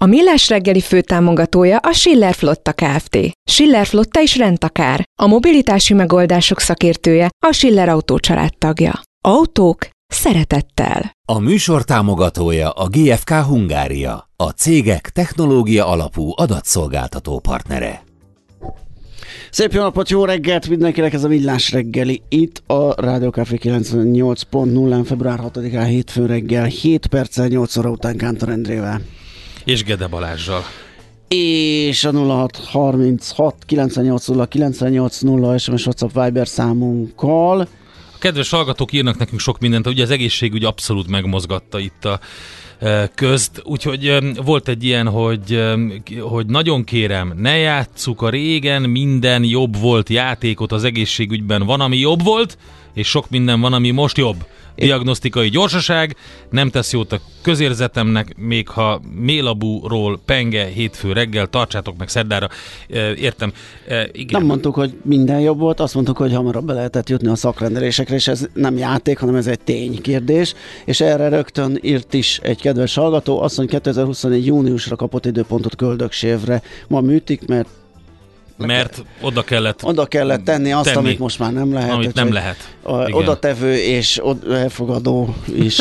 A Millás reggeli főtámogatója a Schiller Flotta Kft. Schiller Flotta is rendtakár. A mobilitási megoldások szakértője a Schiller Autó tagja. Autók szeretettel. A műsor támogatója a GFK Hungária, a cégek technológia alapú adatszolgáltató partnere. Szép jó napot, jó reggelt mindenkinek, ez a Villás reggeli itt a Rádió Café 98.0 február 6-án hétfő reggel 7 perccel 8 óra után Kántor Endrével. És Gede Balázsjal. És a 0636 980 980 SMS WhatsApp Viber számunkkal. A kedves hallgatók írnak nekünk sok mindent, ugye az egészségügy abszolút megmozgatta itt a e, közt, úgyhogy volt egy ilyen, hogy, hogy nagyon kérem, ne játsszuk a régen, minden jobb volt játékot az egészségügyben, van, ami jobb volt, és sok minden van, ami most jobb diagnosztikai gyorsaság, nem tesz jót a közérzetemnek, még ha Mélabúról penge hétfő reggel, tartsátok meg szerdára, értem. Igen. Nem mondtuk, hogy minden jobb volt, azt mondtuk, hogy hamarabb be lehetett jutni a szakrendelésekre, és ez nem játék, hanem ez egy ténykérdés, és erre rögtön írt is egy kedves hallgató, azt mondja, 2021 júniusra kapott időpontot köldöksévre. Ma műtik, mert mert oda kellett oda kellett tenni azt, tenni, amit most már nem lehet. Amit nem lehet. Oda tevő és elfogadó is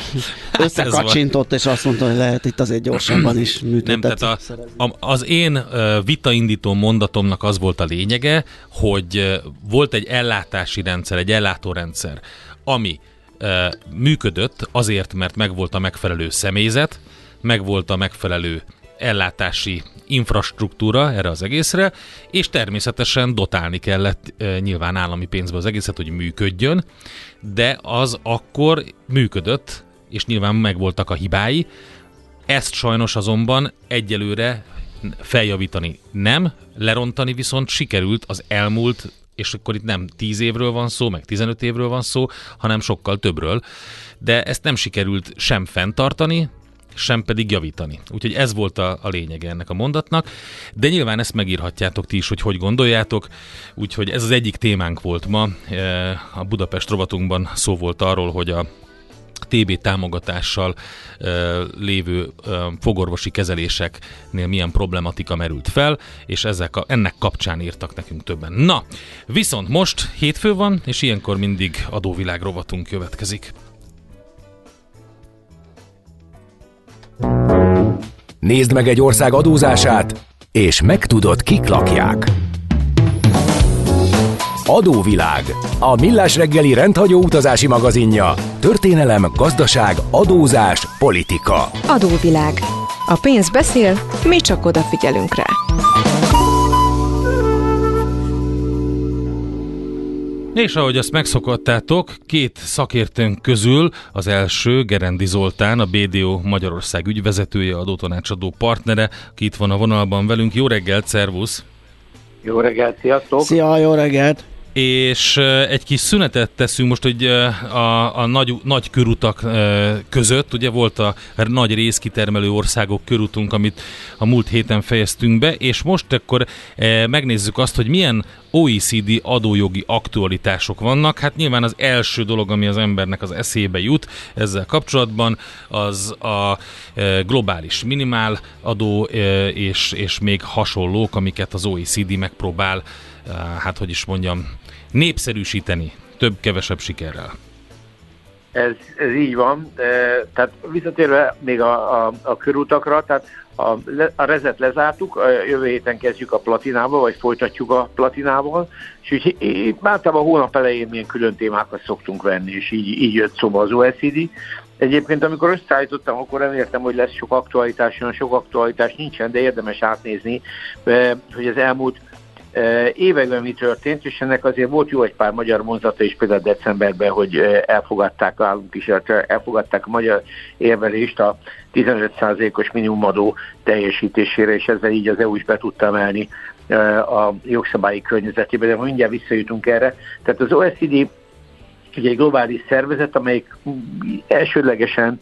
hát összekacsintott, és azt mondta, hogy lehet itt azért gyorsabban is működtetni. Nem, tehát a, a, az én vitaindító mondatomnak az volt a lényege, hogy volt egy ellátási rendszer, egy ellátórendszer, ami működött azért, mert megvolt a megfelelő személyzet, megvolt a megfelelő ellátási infrastruktúra erre az egészre, és természetesen dotálni kellett nyilván állami pénzbe az egészet, hogy működjön, de az akkor működött, és nyilván megvoltak a hibái. Ezt sajnos azonban egyelőre feljavítani nem, lerontani viszont sikerült az elmúlt és akkor itt nem 10 évről van szó, meg 15 évről van szó, hanem sokkal többről. De ezt nem sikerült sem fenntartani, sem pedig javítani. Úgyhogy ez volt a, a lényege ennek a mondatnak, de nyilván ezt megírhatjátok ti is, hogy hogy gondoljátok, úgyhogy ez az egyik témánk volt ma. E, a Budapest rovatunkban szó volt arról, hogy a TB támogatással e, lévő e, fogorvosi kezeléseknél milyen problematika merült fel, és ezek a, ennek kapcsán írtak nekünk többen. Na, viszont most hétfő van, és ilyenkor mindig adóvilág rovatunk következik. Nézd meg egy ország adózását, és megtudod, kik lakják. Adóvilág. A millás reggeli rendhagyó utazási magazinja. Történelem, gazdaság, adózás, politika. Adóvilág. A pénz beszél, mi csak odafigyelünk rá. És ahogy azt megszokottátok, két szakértőnk közül az első Gerendi Zoltán, a BDO Magyarország ügyvezetője, adótanácsadó partnere, aki itt van a vonalban velünk. Jó reggelt, szervusz! Jó reggelt, sziasztok! Szia, jó reggelt! és egy kis szünetet teszünk most, hogy a, a nagy, nagy körutak között, ugye volt a nagy részkitermelő országok körutunk, amit a múlt héten fejeztünk be, és most akkor megnézzük azt, hogy milyen OECD adójogi aktualitások vannak. Hát nyilván az első dolog, ami az embernek az eszébe jut ezzel kapcsolatban, az a globális minimál adó és, és még hasonlók, amiket az OECD megpróbál hát hogy is mondjam, népszerűsíteni több-kevesebb sikerrel. Ez, ez így van. Tehát visszatérve még a, a, a körutakra, tehát a, a rezet lezártuk, a jövő héten kezdjük a platinával, vagy folytatjuk a platinával, és így, általában a hónap elején milyen külön témákat szoktunk venni, és így, így jött szóba az OECD. Egyébként, amikor összeállítottam, akkor reméltem, hogy lesz sok aktualitás, olyan sok aktualitás nincsen, de érdemes átnézni, hogy az elmúlt években mi történt, és ennek azért volt jó egy pár magyar mondata is, például decemberben, hogy elfogadták állunk is, elfogadták a magyar érvelést a 15%-os minimumadó teljesítésére, és ezzel így az EU is be tudta emelni a jogszabályi környezetében, de mindjárt visszajutunk erre. Tehát az OECD ugye egy globális szervezet, amelyik elsődlegesen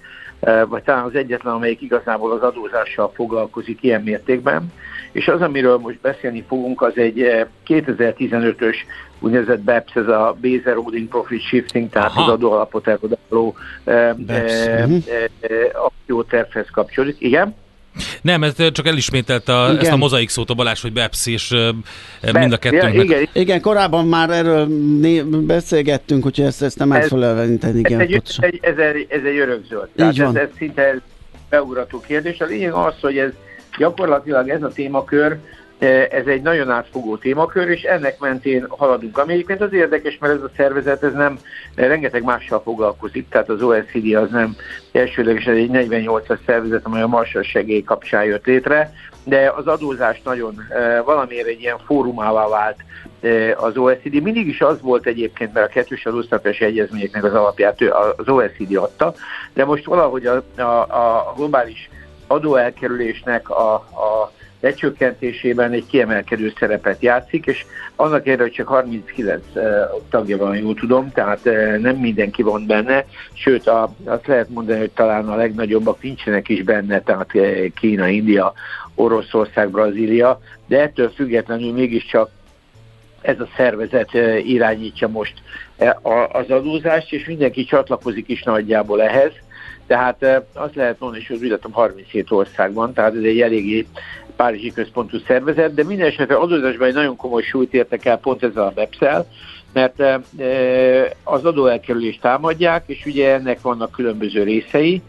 vagy talán az egyetlen, amelyik igazából az adózással foglalkozik ilyen mértékben. És az, amiről most beszélni fogunk, az egy 2015-ös úgynevezett BEPS, ez a Base Eroding Profit Shifting, tehát Aha. az adóalapot elkodáló mhm. akciótervhez kapcsolódik. Igen? Nem, ez csak elismételte a, ezt a mozaik szót a Balázs, hogy BEPS, és mind a kettőnknek. Ja, igen. igen, korábban már erről né- beszélgettünk, hogy ezt, ezt nem ez, Igen, ez, egy, egy, ez, egy, ez egy örökzöld. Tehát ez, ez szinte beugrató kérdés. A lényeg az, hogy ez gyakorlatilag ez a témakör, ez egy nagyon átfogó témakör, és ennek mentén haladunk. Ami egyébként az érdekes, mert ez a szervezet ez nem rengeteg mással foglalkozik, tehát az OECD az nem elsőlegesen egy 48-as szervezet, amely a Marshall segély kapcsán jött létre, de az adózás nagyon valamiért egy ilyen fórumává vált az OECD. Mindig is az volt egyébként, mert a kettős adóztatási egyezményeknek az alapját az OECD adta, de most valahogy a, a, a globális adóelkerülésnek a, a lecsökkentésében egy kiemelkedő szerepet játszik, és annak érde, hogy csak 39 tagja van, jól tudom, tehát nem mindenki van benne, sőt a, azt lehet mondani, hogy talán a legnagyobbak nincsenek is benne, tehát Kína, India, Oroszország, Brazília, de ettől függetlenül mégiscsak ez a szervezet irányítja most az adózást, és mindenki csatlakozik is nagyjából ehhez. Tehát azt lehet mondani, hogy úgy 37 országban, tehát ez egy eléggé Párizsi központú szervezet, de minden esetre adózásban egy nagyon komoly súlyt értek el pont ezzel a webs mert az adóelkerülést támadják, és ugye ennek vannak különböző részei.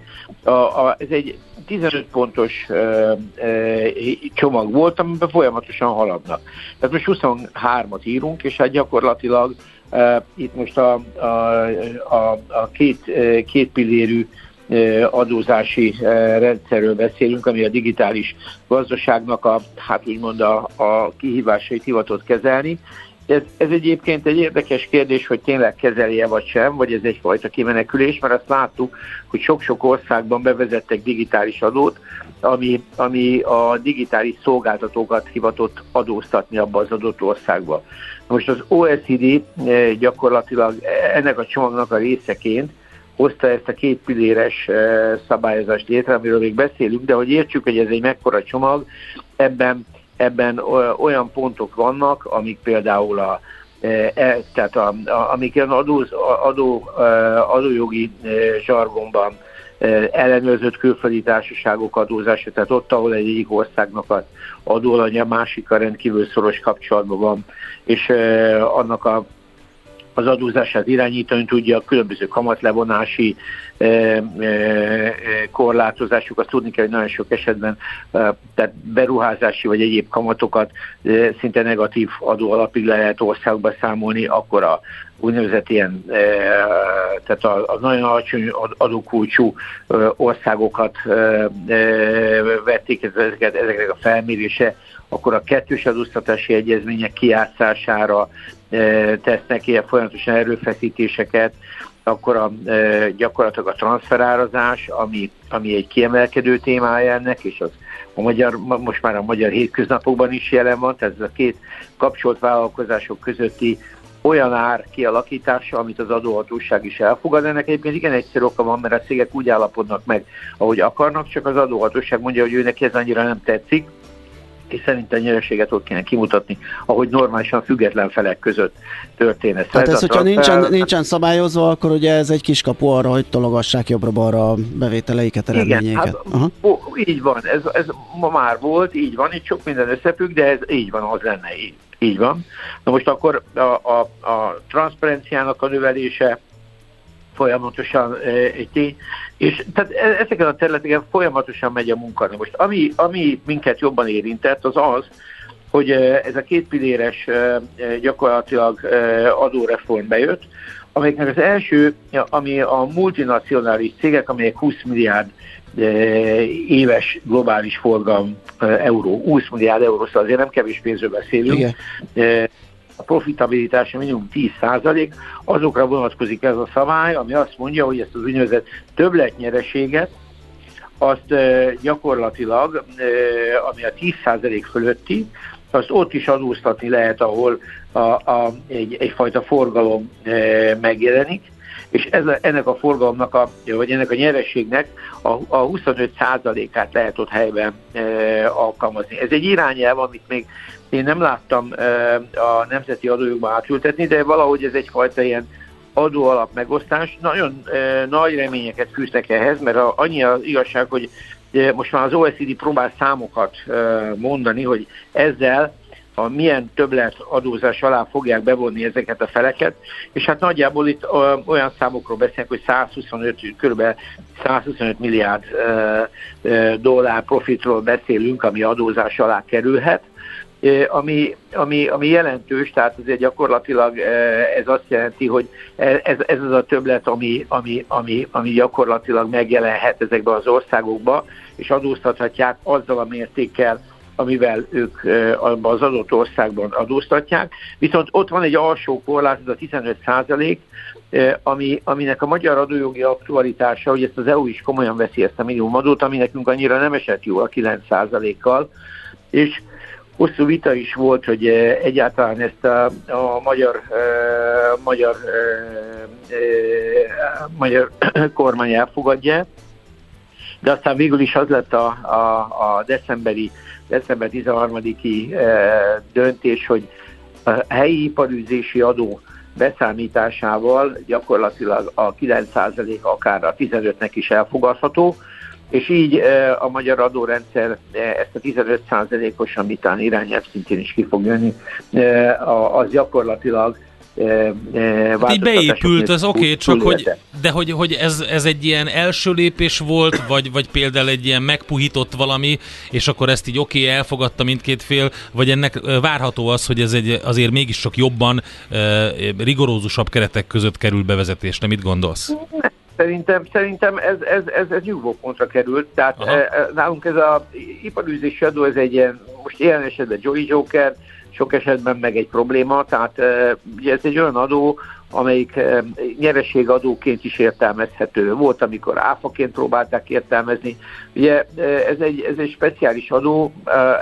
A, a, ez egy 15 pontos e, e, csomag volt, amiben folyamatosan haladnak. Tehát most 23-at írunk, és hát gyakorlatilag e, itt most a, a, a, a két, két pillérű adózási rendszerről beszélünk, ami a digitális gazdaságnak a, hát úgymond a, a kihívásait hivatott kezelni. Ez, ez egyébként egy érdekes kérdés, hogy tényleg kezelje vagy sem, vagy ez egyfajta kimenekülés, mert azt láttuk, hogy sok-sok országban bevezettek digitális adót, ami, ami a digitális szolgáltatókat hivatott adóztatni abba az adott országba. Most az OECD gyakorlatilag ennek a csomagnak a részeként hozta ezt a két pilléres eh, szabályozást létre, amiről még beszélünk, de hogy értsük, hogy ez egy mekkora csomag, ebben, ebben olyan pontok vannak, amik például a, eh, e, tehát a, a, amik ilyen adó, adó, eh, adójogi zsargonban ellenőrzött külföldi társaságok adózása, tehát ott, ahol egy egyik országnak az adólanya, másik a rendkívül szoros kapcsolatban van, és annak a az adózását irányítani tudja, a különböző kamatlevonási e, e, tudni kell, hogy nagyon sok esetben tehát beruházási vagy egyéb kamatokat szinte negatív adó alapig le lehet országba számolni, akkor a úgynevezett ilyen, tehát a, a nagyon alacsony adókulcsú országokat vették ezeket, ezeknek a felmérése, akkor a kettős adóztatási egyezmények kiátszására tesznek ilyen folyamatosan erőfeszítéseket, akkor a, gyakorlatilag a transferárazás, ami, ami egy kiemelkedő témája ennek, és az a magyar, most már a magyar hétköznapokban is jelen van, tehát ez a két kapcsolt vállalkozások közötti olyan ár kialakítása, amit az adóhatóság is elfogad. Ennek egyébként igen egyszerű oka van, mert a cégek úgy állapodnak meg, ahogy akarnak, csak az adóhatóság mondja, hogy őnek ez annyira nem tetszik, és szerintem nyereséget ott kéne kimutatni, ahogy normálisan független felek között történne. Tehát ez, hogyha nincsen, nincsen szabályozva, akkor ugye ez egy kiskapu arra, hogy tologassák jobbra-balra a bevételeiket, eredményeiket. Igen, hát, Aha. Ó, így van, ez, ez ma már volt, így van, itt sok minden összefügg, de ez így van, az lenne így. Így van. Na most akkor a, a, a transzparenciának a növelése folyamatosan tény, és tehát e, ezeken a területeken folyamatosan megy a munka. Na most ami, ami minket jobban érintett, az az, hogy ez a két pilléres gyakorlatilag adóreform bejött, amelyeknek az első, ami a multinacionális cégek, amelyek 20 milliárd éves globális forgalom euró, 20 milliárd euró, szóval azért nem kevés pénzről beszélünk, Igen a profitabilitása minimum 10%, azokra vonatkozik ez a szabály, ami azt mondja, hogy ezt az úgynevezett többletnyereséget, azt gyakorlatilag, ami a 10% fölötti, azt ott is adóztatni lehet, ahol a, a, egy, egyfajta forgalom megjelenik, és ez a, ennek a forgalomnak, a, vagy ennek a nyerességnek a, a 25%-át lehet ott helyben e, alkalmazni. Ez egy irányelv, amit még én nem láttam a nemzeti adójukba átültetni, de valahogy ez egyfajta ilyen adóalap megosztás. Nagyon nagy reményeket fűznek ehhez, mert annyi az igazság, hogy most már az OECD próbál számokat mondani, hogy ezzel a milyen többlet adózás alá fogják bevonni ezeket a feleket, és hát nagyjából itt olyan számokról beszélünk, hogy 125, kb. 125 milliárd dollár profitról beszélünk, ami adózás alá kerülhet, ami, ami, ami jelentős, tehát azért gyakorlatilag ez azt jelenti, hogy ez, ez az a többlet, ami, ami, ami, ami gyakorlatilag megjelenhet ezekbe az országokba, és adóztathatják azzal a mértékkel, amivel ők az adott országban adóztatják. Viszont ott van egy alsó korlát, ez a 15 százalék, ami, aminek a magyar adójogi aktualitása, hogy ezt az EU is komolyan veszi ezt a minimumadót, ami nekünk annyira nem esett jól a 9 százalékkal, és hosszú vita is volt, hogy egyáltalán ezt a, a magyar, uh, magyar, uh, uh, magyar kormány elfogadja, de aztán végül is az lett a, a, a decemberi december 13-i eh, döntés, hogy a helyi iparűzési adó beszámításával gyakorlatilag a 9% akár a 15-nek is elfogadható, és így eh, a magyar adórendszer eh, ezt a 15%-os, amit irányelv szintén is ki fog jönni, az gyakorlatilag hát így beépült, az oké, okay, csak hogy, de hogy, hogy ez, ez egy ilyen első lépés volt, vagy, vagy például egy ilyen megpuhított valami, és akkor ezt így oké, okay, elfogadta mindkét fél, vagy ennek várható az, hogy ez egy azért mégis sok jobban, rigorózusabb keretek között kerül bevezetésre, mit gondolsz? Szerintem, szerintem ez, ez, ez, ez nyugvópontra került, tehát Aha. nálunk ez a iparűzési adó, ez egy ilyen, most jelen esetben Joey Joker, sok esetben meg egy probléma, tehát ugye ez egy olyan adó, amelyik nyereségadóként is értelmezhető. Volt, amikor áfaként próbálták értelmezni. Ugye ez egy, ez egy speciális adó,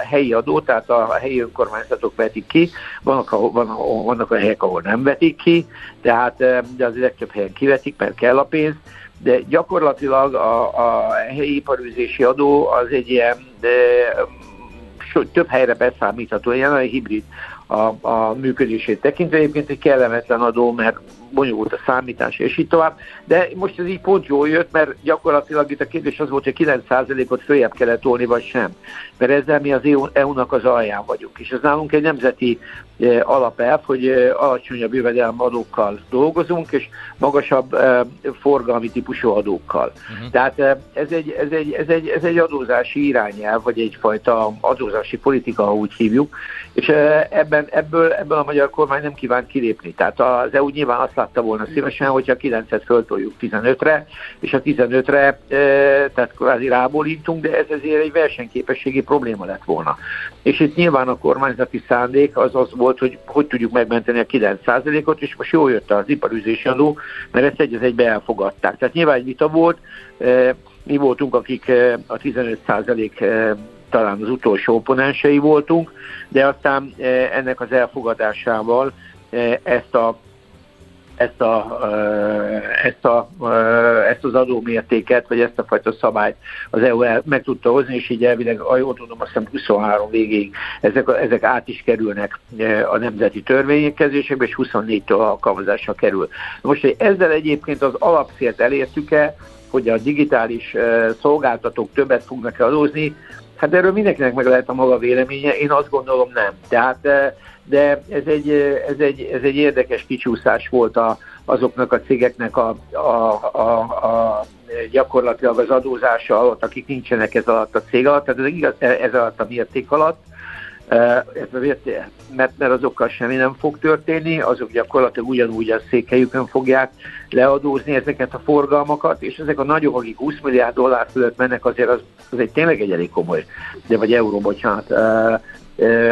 helyi adó, tehát a helyi önkormányzatok vetik ki, vannak, van, vannak a helyek, ahol nem vetik ki, tehát de az legtöbb helyen kivetik, mert kell a pénz, de gyakorlatilag a, a helyi iparűzési adó az egy ilyen több helyre beszámítható, ilyen a hibrid a, a működését tekintve. Egyébként egy kellemetlen adó, mert bonyolult a számítás, és így tovább. De most ez így pont jól jött, mert gyakorlatilag itt a kérdés az volt, hogy 9%-ot följebb kellett tolni, vagy sem. Mert ezzel mi az EU-nak az alján vagyunk. És ez nálunk egy nemzeti e, alapelv, hogy e, alacsonyabb jövedelmadókkal dolgozunk, és magasabb e, forgalmi típusú adókkal. Uh-huh. Tehát ez egy, ez, egy, ez, egy, ez egy adózási irányelv, vagy egyfajta adózási politika, ha úgy hívjuk, és ebben, ebből, ebből a magyar kormány nem kívánt kilépni. Tehát az EU nyilván azt látta volna szívesen, hogyha 9-et föltoljuk 15-re, és a 15-re, e, tehát kvázi rábólítunk, de ez ezért egy versenyképességi probléma lett volna. És itt nyilván a kormányzati szándék az az volt, hogy hogy tudjuk megmenteni a 9%-ot, és most jól jött az iparüzési adó, mert ezt egy az egybe elfogadták. Tehát nyilván egy vita volt, e, mi voltunk, akik e, a 15% talán az utolsó oponensei voltunk, de aztán ennek az elfogadásával ezt a ezt, a, ezt, a, ezt az adómértéket, vagy ezt a fajta szabályt az EU el, meg tudta hozni, és így elvileg, ha jól tudom, azt hiszem 23 végéig ezek, ezek át is kerülnek a nemzeti törvénykezésekbe, és 24-től alkalmazásra kerül. Most, hogy ezzel egyébként az alapszért elértük-e, hogy a digitális szolgáltatók többet fognak adózni, hát erről mindenkinek meg lehet a maga véleménye, én azt gondolom nem. Tehát de ez egy, ez egy, ez egy érdekes kicsúszás volt a, azoknak a cégeknek a, a, a, a gyakorlatilag az adózása alatt, akik nincsenek ez alatt a cég alatt, tehát ez, igaz, ez alatt a mérték alatt, mert, mert azokkal semmi nem fog történni, azok gyakorlatilag ugyanúgy a székhelyükön fogják leadózni ezeket a forgalmakat, és ezek a nagyok, akik 20 milliárd dollár fölött mennek, azért az, az egy tényleg egy elég komoly, de vagy euró, bocsánat,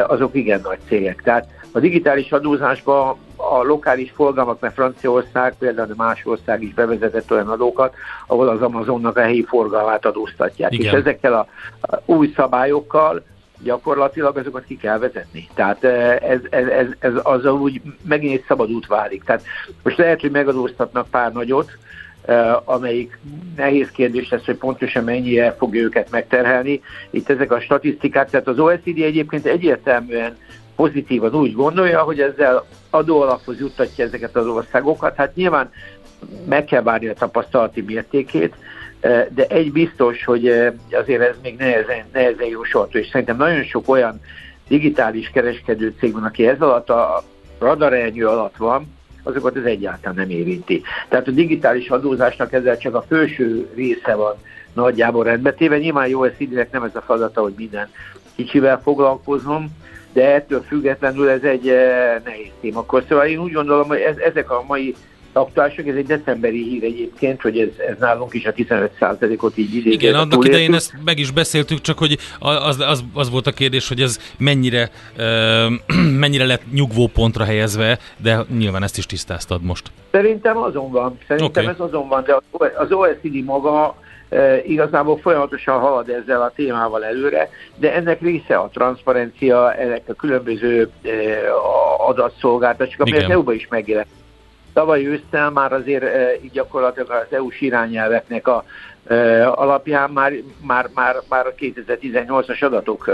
azok igen nagy cégek. Tehát a digitális adózásban a lokális forgalmak, mert Franciaország, például más ország is bevezetett olyan adókat, ahol az Amazonnak a helyi forgalmát adóztatják. Igen. És ezekkel a, a új szabályokkal gyakorlatilag azokat ki kell vezetni. Tehát ez, ez, ez, ez az úgy megint egy szabad út válik. Tehát most lehet, hogy megadóztatnak pár nagyot, amelyik nehéz kérdés lesz, hogy pontosan mennyire fogja őket megterhelni. Itt ezek a statisztikák, tehát az OECD egyébként egyértelműen pozitívan úgy gondolja, hogy ezzel adóalaphoz juttatja ezeket az országokat. Hát nyilván meg kell várni a tapasztalati mértékét, de egy biztos, hogy azért ez még nehezen, nehezen jósolható, és szerintem nagyon sok olyan digitális kereskedő cég van, aki ez alatt a radarernyő alatt van, azokat ez egyáltalán nem érinti. Tehát a digitális adózásnak ezzel csak a felső része van nagyjából rendbetéve. Nyilván jó, ez nem ez a feladata, hogy minden kicsivel foglalkozom, de ettől függetlenül ez egy nehéz témakor. Szóval én úgy gondolom, hogy ez, ezek a mai aktuálisak, ez egy decemberi hír egyébként, hogy ez, ez nálunk is a 15%-ot így idén. Igen, annak idején ezt meg is beszéltük, csak hogy az, az, az volt a kérdés, hogy ez mennyire, mennyire lett nyugvó pontra helyezve, de nyilván ezt is tisztáztad most. Szerintem azon van, szerintem okay. ez azon van, de az OECD maga igazából folyamatosan halad ezzel a témával előre, de ennek része a transzparencia, ennek a különböző adatszolgáltatások, amelyek EU-ban is megjelent Tavaly ősszel már azért így gyakorlatilag az EU-s irányelveknek a alapján már, már, már, már a 2018-as adatok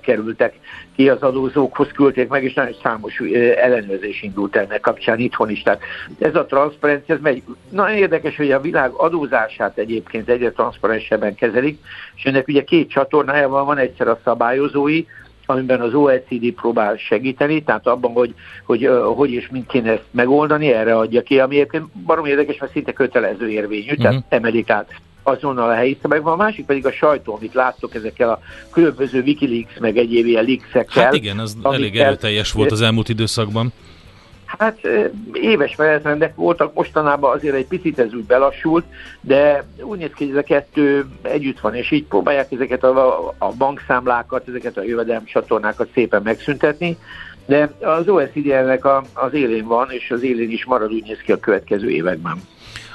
kerültek ki az adózókhoz, küldték meg, és nagyon számos ellenőrzés indult ennek kapcsán itthon is. Tehát ez a transzparencia, ez megy. Nagyon érdekes, hogy a világ adózását egyébként egyre transzparensebben kezelik, és ennek ugye két csatornája van, van egyszer a szabályozói, amiben az OECD próbál segíteni, tehát abban, hogy hogy, hogy és mint kéne ezt megoldani, erre adja ki, ami egyébként barom érdekes, mert szinte kötelező érvényű, uh-huh. tehát emelik át azonnal a helyi szabályokban, a másik pedig a sajtó, amit láttok ezekkel a különböző Wikileaks, meg egyéb ilyen leaksekkel. Hát igen, az elég erőteljes volt az elmúlt időszakban. Hát éves menetrendek voltak, mostanában azért egy picit ez úgy belassult, de úgy néz ki, hogy ez a kettő együtt van, és így próbálják ezeket a, a bankszámlákat, ezeket a jövedelmi csatornákat szépen megszüntetni, de az OECD ennek a, az élén van, és az élén is marad, úgy néz ki a következő években.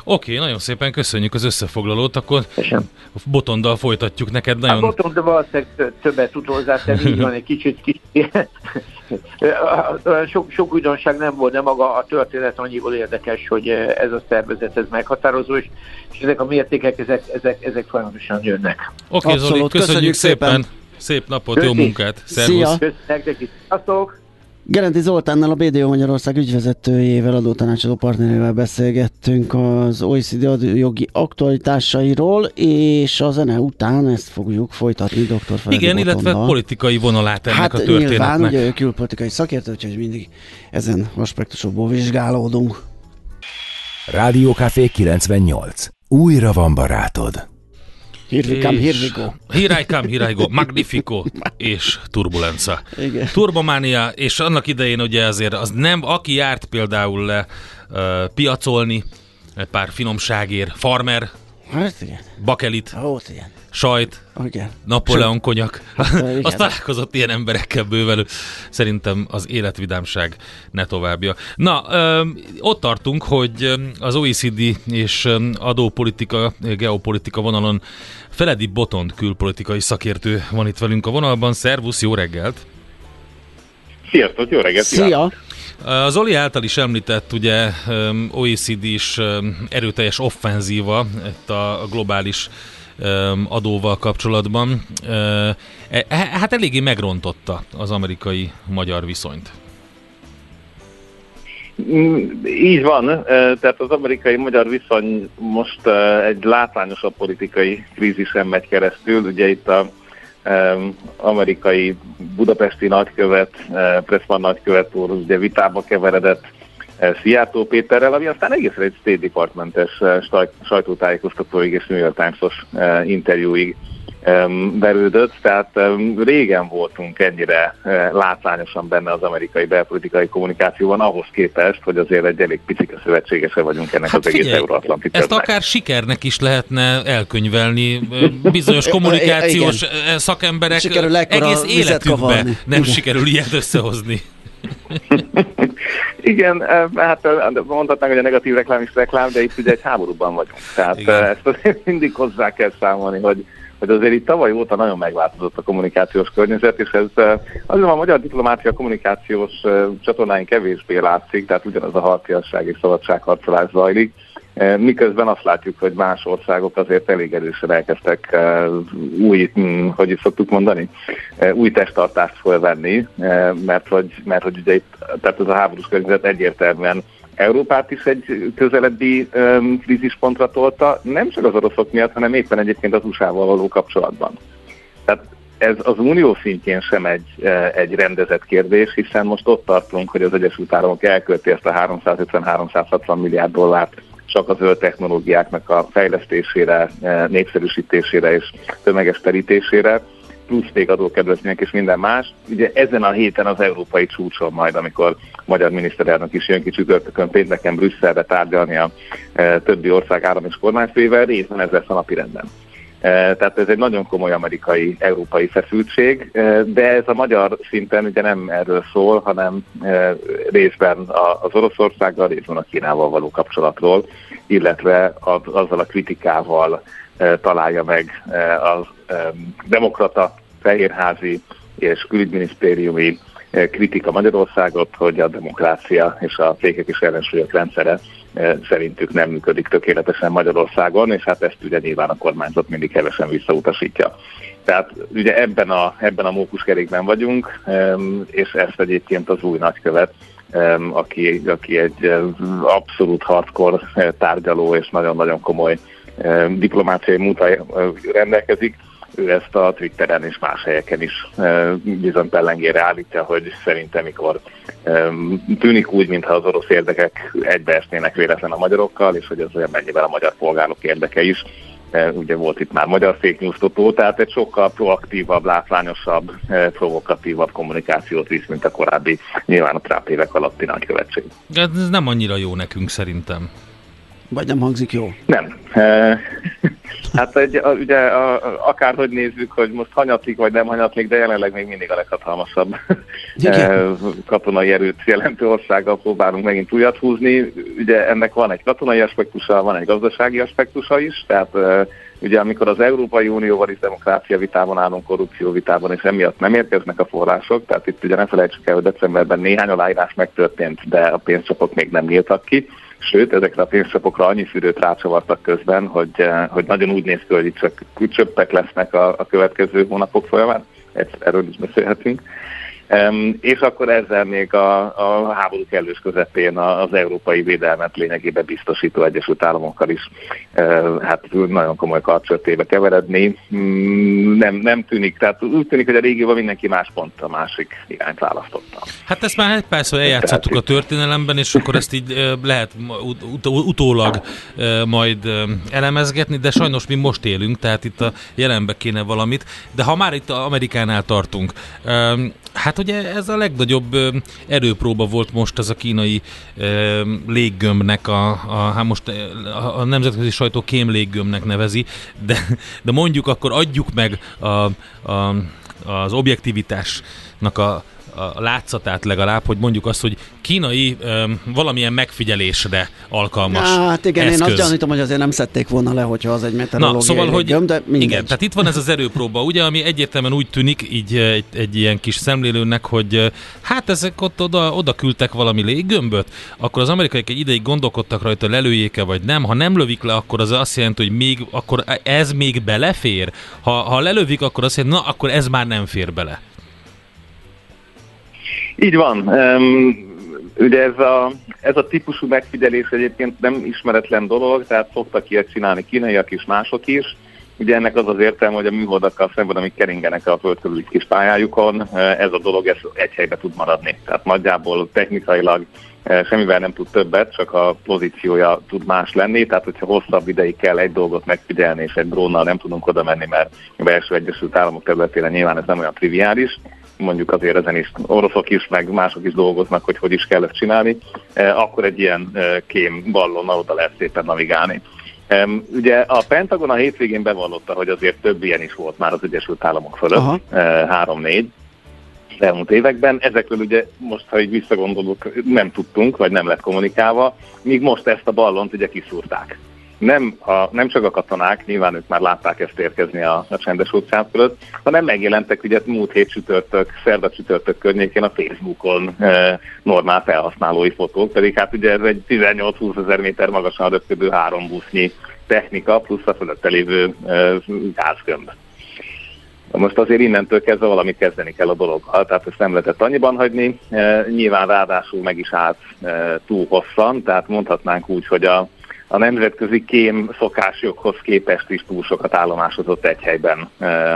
Oké, okay, nagyon szépen köszönjük az összefoglalót, akkor Köszönöm. Botondal folytatjuk neked. Nagyon... A Botondal valószínűleg többet tud hozzátenni, így van egy kicsit, kicsit sok, sok újdonság nem volt, de maga a történet annyiból érdekes, hogy ez a szervezet ez meghatározó, és, és ezek a mértékek, ezek, ezek, ezek folyamatosan jönnek. Oké, okay, Zoli, köszönjük, köszönjük szépen. szépen! Szép napot, Köszi. jó munkát! Szervusz! Szia! Gerenti Zoltánnal, a BDO Magyarország ügyvezetőjével, adótanácsadó partnerével beszélgettünk az OECD jogi aktualitásairól, és a zene után ezt fogjuk folytatni dr. Feledi Igen, Botondal. illetve politikai vonalát ennek hát a történetnek. nyilván, ugye ő külpolitikai szakértő, úgyhogy mindig ezen aspektusokból vizsgálódunk. Rádió 98. Újra van barátod. Here we come, here we go. Here I come, here I go. Magnifico és Turbulenza. Igen. Turbománia, és annak idején ugye azért az nem, aki járt például le uh, piacolni, egy pár finomságért, farmer, hát igen. bakelit, Ó, igen sajt, okay. Napóleon konyak. Azt találkozott ilyen emberekkel bővelő. Szerintem az életvidámság ne továbbja. Na, ott tartunk, hogy az OECD és adópolitika, geopolitika vonalon Feledi Botond külpolitikai szakértő van itt velünk a vonalban. Szervusz, jó reggelt! Sziasztok, jó reggelt! Szia! Az Oli által is említett ugye OECD is erőteljes offenzíva itt a globális adóval kapcsolatban. E, e, hát eléggé megrontotta az amerikai-magyar viszonyt. Mm, így van, tehát az amerikai-magyar viszony most egy látványosabb politikai krízisen megy keresztül. Ugye itt a amerikai budapesti nagykövet, Pressman nagykövet úr ugye vitába keveredett Szijjártó Péterrel, ami aztán egészen egy State Departmentes eh, sajtótájékoztatóig és New York Times-os eh, interjúig verődött, tehát régen voltunk ennyire eh, látványosan benne az amerikai belpolitikai kommunikációban, ahhoz képest, hogy azért egy elég picike szövetségese vagyunk ennek hát az figyelj, egész euróatlanti Ezt akár sikernek is lehetne elkönyvelni, bizonyos kommunikációs szakemberek egész életükbe nem Igen. sikerül ilyet összehozni. Igen, eh, hát eh, mondhatnánk, hogy a negatív reklám is reklám, de itt ugye egy háborúban vagyunk. Tehát Igen. Eh, ezt azért mindig hozzá kell számolni, hogy, hogy azért itt tavaly óta nagyon megváltozott a kommunikációs környezet, és ez azért a magyar diplomácia kommunikációs csatornáin kevésbé látszik, tehát ugyanaz a harciasság és szabadságharcolás zajlik, miközben azt látjuk, hogy más országok azért elég erősen elkezdtek új, hm, hogy is szoktuk mondani, új testtartást felvenni, mert hogy, mert hogy ugye itt, tehát ez a háborús környezet egyértelműen Európát is egy közelebbi um, krízispontra tolta, nem csak az oroszok miatt, hanem éppen egyébként az USA-val való kapcsolatban. Tehát ez az unió szintjén sem egy, egy rendezett kérdés, hiszen most ott tartunk, hogy az Egyesült Államok elkölti ezt a 350-360 milliárd dollárt csak a zöld technológiáknak a fejlesztésére, népszerűsítésére és tömeges terítésére, plusz még adókedvezmények és minden más. Ugye ezen a héten az európai csúcson majd, amikor a magyar miniszterelnök is jön ki csütörtökön pénteken Brüsszelbe tárgyalni a e, többi ország állam és kormányfővel, részben ez lesz a napi renden. E, tehát ez egy nagyon komoly amerikai, európai feszültség, e, de ez a magyar szinten ugye nem erről szól, hanem e, részben az Oroszországgal, részben a Kínával való kapcsolatról, illetve azzal a kritikával találja meg az demokrata, fehérházi és külügyminisztériumi kritika Magyarországot, hogy a demokrácia és a fékek és ellensúlyok rendszere szerintük nem működik tökéletesen Magyarországon, és hát ezt ugye nyilván a kormányzat mindig kevesen visszautasítja. Tehát ugye ebben a, ebben a mókuskerékben vagyunk, és ezt egyébként az új nagykövet, aki, aki egy abszolút hardcore tárgyaló és nagyon-nagyon komoly diplomáciai múltal rendelkezik, ő ezt a Twitteren és más helyeken is bizony pellengére állítja, hogy szerintem mikor tűnik úgy, mintha az orosz érdekek egybeesnének véletlen a magyarokkal, és hogy ez olyan mennyivel a magyar polgárok érdeke is. Ugye volt itt már magyar fake tehát egy sokkal proaktívabb, látványosabb, provokatívabb kommunikációt visz, mint a korábbi, nyilván a Trump évek alatti nagykövetség. Ez nem annyira jó nekünk szerintem. Vagy nem hangzik jó? Nem. Hát egy, a, ugye a, akárhogy nézzük, hogy most hanyatlik vagy nem hanyatlik, de jelenleg még mindig a leghatalmasabb katonai erőt jelentő országgal próbálunk megint újat húzni. Ugye ennek van egy katonai aspektusa, van egy gazdasági aspektusa is, tehát ugye amikor az Európai Unióval is demokrácia vitában állunk, korrupció vitában, és emiatt nem érkeznek a források, tehát itt ugye ne felejtsük el, hogy decemberben néhány aláírás megtörtént, de a pénzcsapok még nem nyíltak ki Sőt, ezekre a pénzcsapokra annyi szűrőt rácsavartak közben, hogy, eh, hogy nagyon úgy néz ki, hogy itt csak csöppek lesznek a, a következő hónapok folyamán. Erről is beszélhetünk. És akkor ezzel még a, a háború kellős közepén az európai védelmet lényegében biztosító Egyesült Államokkal is uh, hát nagyon komoly karcsörtébe keveredni. Um, nem, nem tűnik, tehát úgy tűnik, hogy a régióban mindenki más pont a másik irányt választotta. Hát ezt már egy persze eljátszottuk a történelemben, és akkor ezt így lehet ut- ut- utólag majd elemezgetni, de sajnos mi most élünk, tehát itt a jelenbe kéne valamit. De ha már itt Amerikánál tartunk, um, Hát ugye ez a legnagyobb erőpróba volt most ez a kínai léggömbnek, a, a, hát most a, nemzetközi sajtó kém léggömbnek nevezi, de, de mondjuk akkor adjuk meg a, a, az objektivitásnak a, a látszatát legalább, hogy mondjuk azt, hogy kínai um, valamilyen megfigyelésre alkalmas Hát igen, eszköz. én azt gyanítom, hogy azért nem szedték volna le, hogyha az egy meteorológiai Na, szóval, hogy göm, de mindegy. Igen, tehát itt van ez az erőpróba, ugye, ami egyértelműen úgy tűnik így egy, egy ilyen kis szemlélőnek, hogy hát ezek ott oda, oda küldtek valami léggömböt, akkor az amerikaiak egy ideig gondolkodtak rajta, lelőjék-e vagy nem. Ha nem lövik le, akkor az azt jelenti, hogy még, akkor ez még belefér. Ha, ha lelövik, akkor azt jelenti, na, akkor ez már nem fér bele. Így van. Um, ugye ez a, ez a típusú megfigyelés egyébként nem ismeretlen dolog, tehát szoktak ilyet csinálni kínaiak is, mások is. Ugye ennek az az értelme, hogy a műholdakkal szemben, amik keringenek a föld körüli kis pályájukon, ez a dolog ez egy helybe tud maradni. Tehát nagyjából technikailag semmivel nem tud többet, csak a pozíciója tud más lenni, tehát hogyha hosszabb ideig kell egy dolgot megfigyelni, és egy drónnal nem tudunk oda menni, mert a belső Egyesült Államok területére nyilván ez nem olyan triviális, mondjuk azért ezen is oroszok is, meg mások is dolgoznak, hogy hogy is kell ezt csinálni, e, akkor egy ilyen e, kém ballonnal oda lehet szépen navigálni. E, ugye a Pentagon a hétvégén bevallotta, hogy azért több ilyen is volt már az Egyesült Államok fölött, három-négy elmúlt években. Ezekről ugye most, ha így visszagondolok, nem tudtunk, vagy nem lett kommunikálva, míg most ezt a ballont ugye kiszúrták. Nem, a, nem csak a katonák, nyilván ők már látták ezt érkezni a, a csendes óceán fölött, hanem megjelentek ugye múlt hét csütörtök, szerda csütörtök környékén a Facebookon e, normál felhasználói fotók, pedig hát ugye ez egy 18-20 ezer méter magasan röpködő három busznyi technika, plusz a fölötte lévő e, gázgömb. Most azért innentől kezdve valamit kezdeni kell a dologgal, tehát ezt nem lehetett annyiban hagyni. E, nyilván ráadásul meg is állt e, túl hosszan, tehát mondhatnánk úgy, hogy a, a nemzetközi kém szokásjoghoz képest is túl sokat állomásozott egy helyben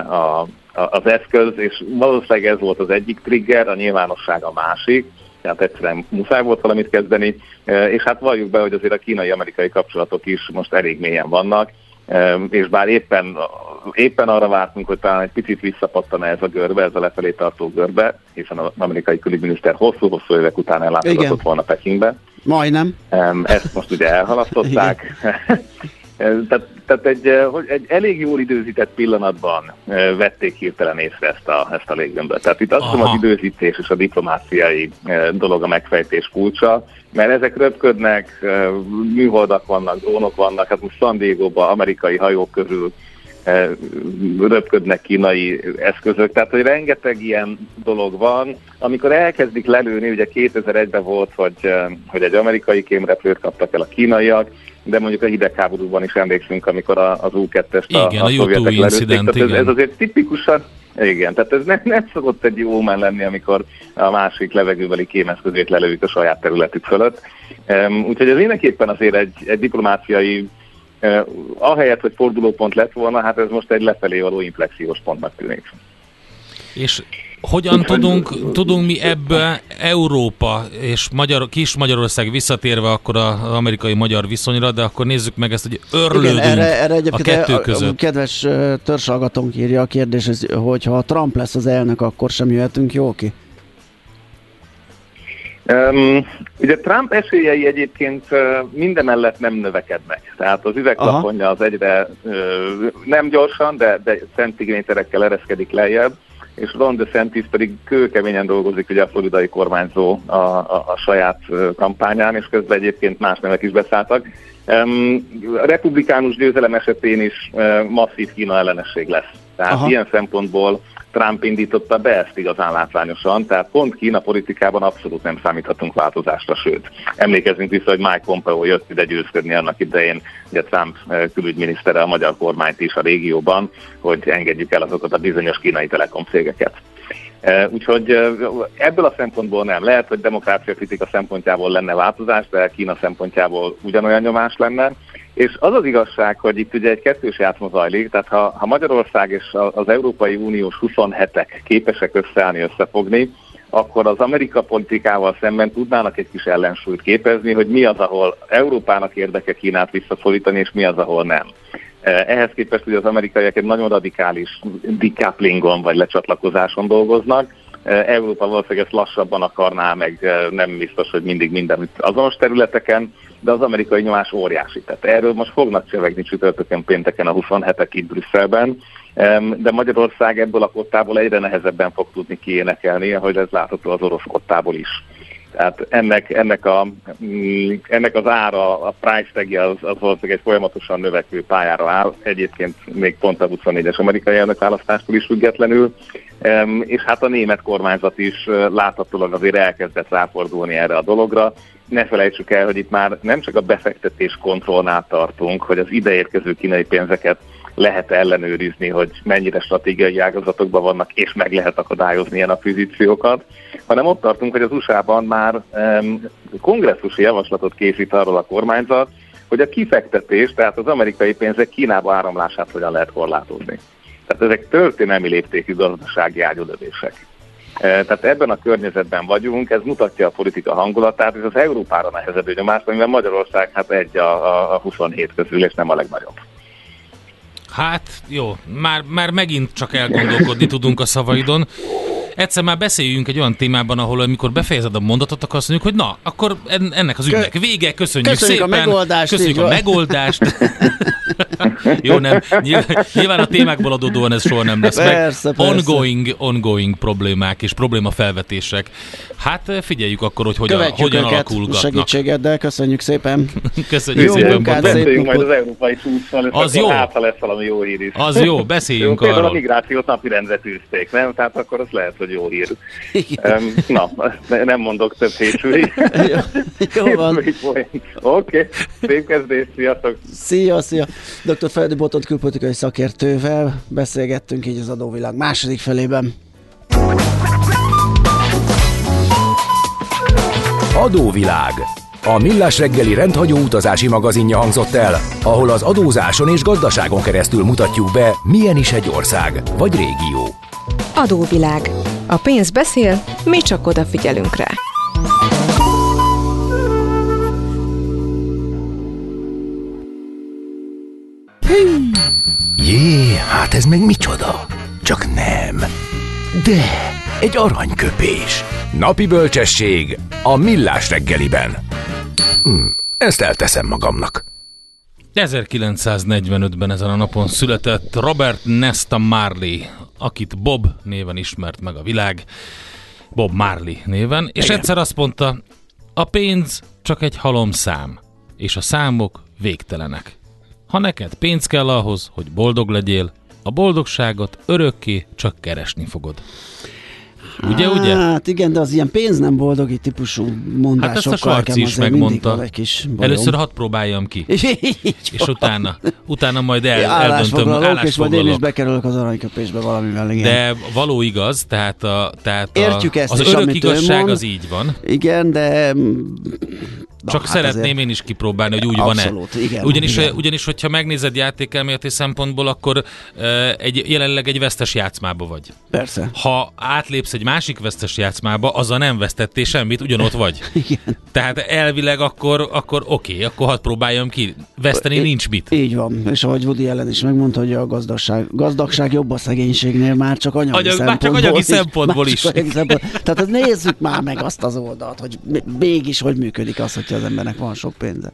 a, a, az eszköz, és valószínűleg ez volt az egyik trigger, a nyilvánosság a másik, tehát egyszerűen muszáj volt valamit kezdeni, és hát valljuk be, hogy azért a kínai-amerikai kapcsolatok is most elég mélyen vannak, és bár éppen, éppen arra vártunk, hogy talán egy picit visszapattan ez a görbe, ez a lefelé tartó görbe, hiszen az amerikai külügyminiszter hosszú-hosszú évek után ellátogatott volna Pekingbe. Majdnem. Ezt most ugye elhalasztották. tehát, tehát egy, egy elég jól időzített pillanatban vették hirtelen észre ezt a, ezt a léggömböt. Tehát itt azt hiszem az időzítés és a diplomáciai dolog a megfejtés kulcsa, mert ezek röpködnek, műholdak vannak, drónok vannak, hát most San Diego-ban amerikai hajók közül röpködnek kínai eszközök, tehát hogy rengeteg ilyen dolog van. Amikor elkezdik lelőni, ugye 2001-ben volt, hogy, hogy egy amerikai kémrepülőt kaptak el a kínaiak, de mondjuk a hidegháborúban is emlékszünk, amikor az U-2-est a, igen, a, a szovjetek lelőtték. Ez, ez azért tipikusan igen, tehát ez nem, nem szokott egy jó men lenni, amikor a másik levegőbeli kémeszközét lelőjük a saját területük fölött. Um, úgyhogy ez mindenképpen azért egy, egy diplomáciai, uh, ahelyett, hogy fordulópont lett volna, hát ez most egy lefelé való inflexiós pontnak tűnik. És hogyan tudunk, tudunk mi ebbe Európa és Magyar, kis Magyarország visszatérve akkor az amerikai-magyar viszonyra, de akkor nézzük meg ezt, hogy örlődünk Igen, erre, erre a kettő között. A kedves törzsalgatónk írja a kérdés, hogy ha Trump lesz az elnök, akkor sem jöhetünk jó ki? Um, ugye Trump esélyei egyébként uh, minden mellett nem növekednek. Tehát az üvegplafonja az egyre uh, nem gyorsan, de, de centiméterekkel ereszkedik lejjebb és Ron DeSantis pedig kőkeményen dolgozik ugye a floridai kormányzó a, a, a saját kampányán, és közben egyébként más nevek is beszálltak. Um, a republikánus győzelem esetén is uh, masszív Kína ellenesség lesz. Tehát Aha. ilyen szempontból Trump indította be ezt igazán látványosan, tehát pont Kína politikában abszolút nem számíthatunk változásra, sőt. Emlékezzünk vissza, hogy Mike Pompeo jött ide győzködni annak idején, ugye Trump eh, külügyminisztere a magyar kormányt is a régióban, hogy engedjük el azokat a bizonyos kínai telekom cégeket. Eh, úgyhogy eh, ebből a szempontból nem. Lehet, hogy demokrácia kritika szempontjából lenne változás, de Kína szempontjából ugyanolyan nyomás lenne. És az az igazság, hogy itt ugye egy kettős játszma zajlik, tehát ha, ha Magyarország és az Európai Uniós 27-ek képesek összeállni, összefogni, akkor az Amerika politikával szemben tudnának egy kis ellensúlyt képezni, hogy mi az, ahol Európának érdeke Kínát visszaszorítani, és mi az, ahol nem. Eh, ehhez képest, hogy az amerikaiak egy nagyon radikális decouplingon vagy lecsatlakozáson dolgoznak, Európa valószínűleg ezt lassabban akarná, meg nem biztos, hogy mindig minden azonos területeken, de az amerikai nyomás óriási. Tehát erről most fognak csevegni csütörtökön pénteken a 27-ek itt Brüsszelben, de Magyarország ebből a kottából egyre nehezebben fog tudni kiénekelni, ahogy ez látható az orosz kottából is. Tehát ennek, ennek, a, mm, ennek az ára, a price tagje az, az valószínűleg egy folyamatosan növekvő pályára áll, egyébként még pont a 24-es amerikai elnökválasztástól is függetlenül, és hát a német kormányzat is láthatólag azért elkezdett ráfordulni erre a dologra. Ne felejtsük el, hogy itt már nem csak a befektetés kontrollnál tartunk, hogy az ideérkező kínai pénzeket lehet ellenőrizni, hogy mennyire stratégiai ágazatokban vannak, és meg lehet akadályozni ilyen akvizíciókat, hanem ott tartunk, hogy az USA-ban már um, kongresszusi javaslatot készít arról a kormányzat, hogy a kifektetés, tehát az amerikai pénzek Kínába áramlását hogyan lehet korlátozni. Tehát ezek történelmi léptékű gazdasági ágyudövések. E, tehát ebben a környezetben vagyunk, ez mutatja a politika hangulatát, és az Európára nehezedő nyomást, amiben Magyarország hát egy a, a 27 közül, és nem a legnagyobb. Hát jó, már, már megint csak elgondolkodni tudunk a szavaidon. Egyszer már beszéljünk egy olyan témában, ahol amikor befejezed a mondatot, akkor azt mondjuk, hogy na, akkor ennek az ügynek vége, köszönjük, köszönjük szépen, a megoldást, köszönjük a megoldást. Jó, nem. Nyilván, a témákból adódóan ez soha nem lesz Persze, meg. persze. Ongoing, ongoing problémák és problémafelvetések. Hát figyeljük akkor, hogy hogyan, Követjük hogyan alakulgatnak. segítségeddel, köszönjük szépen. Köszönjük Jó szépen. munkát, Beszéljünk majd az európai csúcsszal, és Az jó. hát, ha lesz valami jó hír is. Az jó, Jó, beszéljünk a arról. migrációt napirendre tűzték, nem? Tehát akkor az lehet, hogy jó hír. Um, na, ne- nem mondok több hétfői. Jó van. Oké, okay. szép kezdés, sziasztok! Szia, szia! Dr. Feledi Botot külpolitikai szakértővel beszélgettünk így az adóvilág második felében. Adóvilág. A Millás reggeli rendhagyó utazási magazinja hangzott el, ahol az adózáson és gazdaságon keresztül mutatjuk be, milyen is egy ország vagy régió. Adóvilág. A pénz beszél, mi csak odafigyelünk rá. Jé, hát ez meg micsoda? Csak nem. De, egy aranyköpés. Napi bölcsesség a Millás reggeliben. Hm, ezt elteszem magamnak. 1945-ben ezen a napon született Robert Nesta Marley, akit Bob néven ismert meg a világ. Bob Marley néven, és Igen. egyszer azt mondta, a pénz csak egy halomszám, és a számok végtelenek. Ha neked pénz kell ahhoz, hogy boldog legyél, a boldogságot örökké csak keresni fogod. Ugye, ugye? Hát igen, de az ilyen pénz nem boldogi típusú mondásokkal Hát ezt a Sarci is megmondta. kis. Először hadd próbáljam ki, és utána, utána majd el, eldöntöm, állásfoglalók, és majd én is állásfoglalok. bekerülök az aranyköpésbe valamivel, igen. De való igaz, tehát, a, tehát a, Értjük ezt az is, örök igazság mond. az így van. Igen, de... Na, Csak hát szeretném azért- én is kipróbálni, hogy úgy van-e. igen, ugyanis, igen. ugyanis, hogyha megnézed játékelméleti szempontból, akkor uh, egy, jelenleg egy vesztes játszmába vagy. Persze. Ha átlépsz egy másik vesztes játszmába, azzal nem vesztettél semmit, ugyanott vagy. Igen. Tehát elvileg akkor, akkor oké, okay, akkor hadd próbáljam ki. Veszteni I- nincs mit. Így van, és ahogy Woody ellen is megmondta, hogy a gazdagság, gazdagság jobb a szegénységnél, már csak anyagi Anyag- már csak szempontból anyagi is. szempontból is. anyagi szempontból. Tehát az nézzük már meg azt az oldalt, hogy mégis hogy működik az, hogyha az embernek van sok pénze.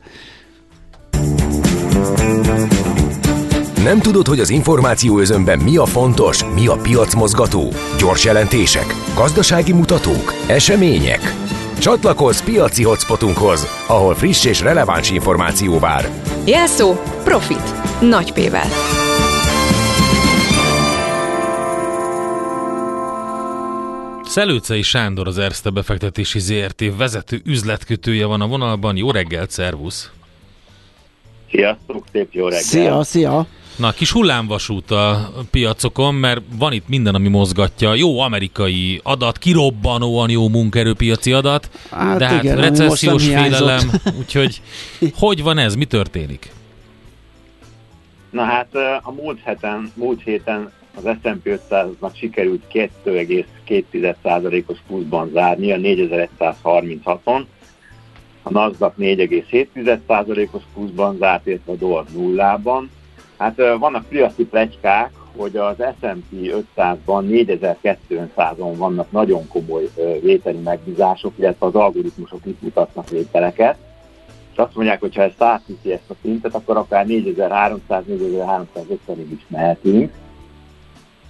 Nem tudod, hogy az információ özönben mi a fontos, mi a piacmozgató? Gyors jelentések, gazdasági mutatók, események? Csatlakozz piaci hotspotunkhoz, ahol friss és releváns információ vár. Jelszó Profit. Nagy P-vel. Szelőcei Sándor az Erste befektetési ZRT vezető üzletkötője van a vonalban. Jó reggelt, szervusz! Sziasztok, szép jó reggelt! Szia, szia! Na, kis hullámvasút a piacokon, mert van itt minden, ami mozgatja. Jó amerikai adat, kirobbanóan jó munkaerőpiaci adat, Hát de hát igen, recessziós félelem, úgyhogy hogy van ez, mi történik? Na hát a múlt héten, múlt héten az S&P 500-nak sikerült 2,2%-os pluszban zárni a 4136-on, a Nasdaq 4,7%-os pluszban zárt, illetve a doll nullában. Hát vannak piaci plegykák, hogy az S&P 500-ban 4200-on vannak nagyon komoly vételi megbízások, illetve az algoritmusok itt mutatnak vételeket és azt mondják, hogy ha ezt átviszi ezt a szintet, akkor akár 4300-4350-ig is mehetünk.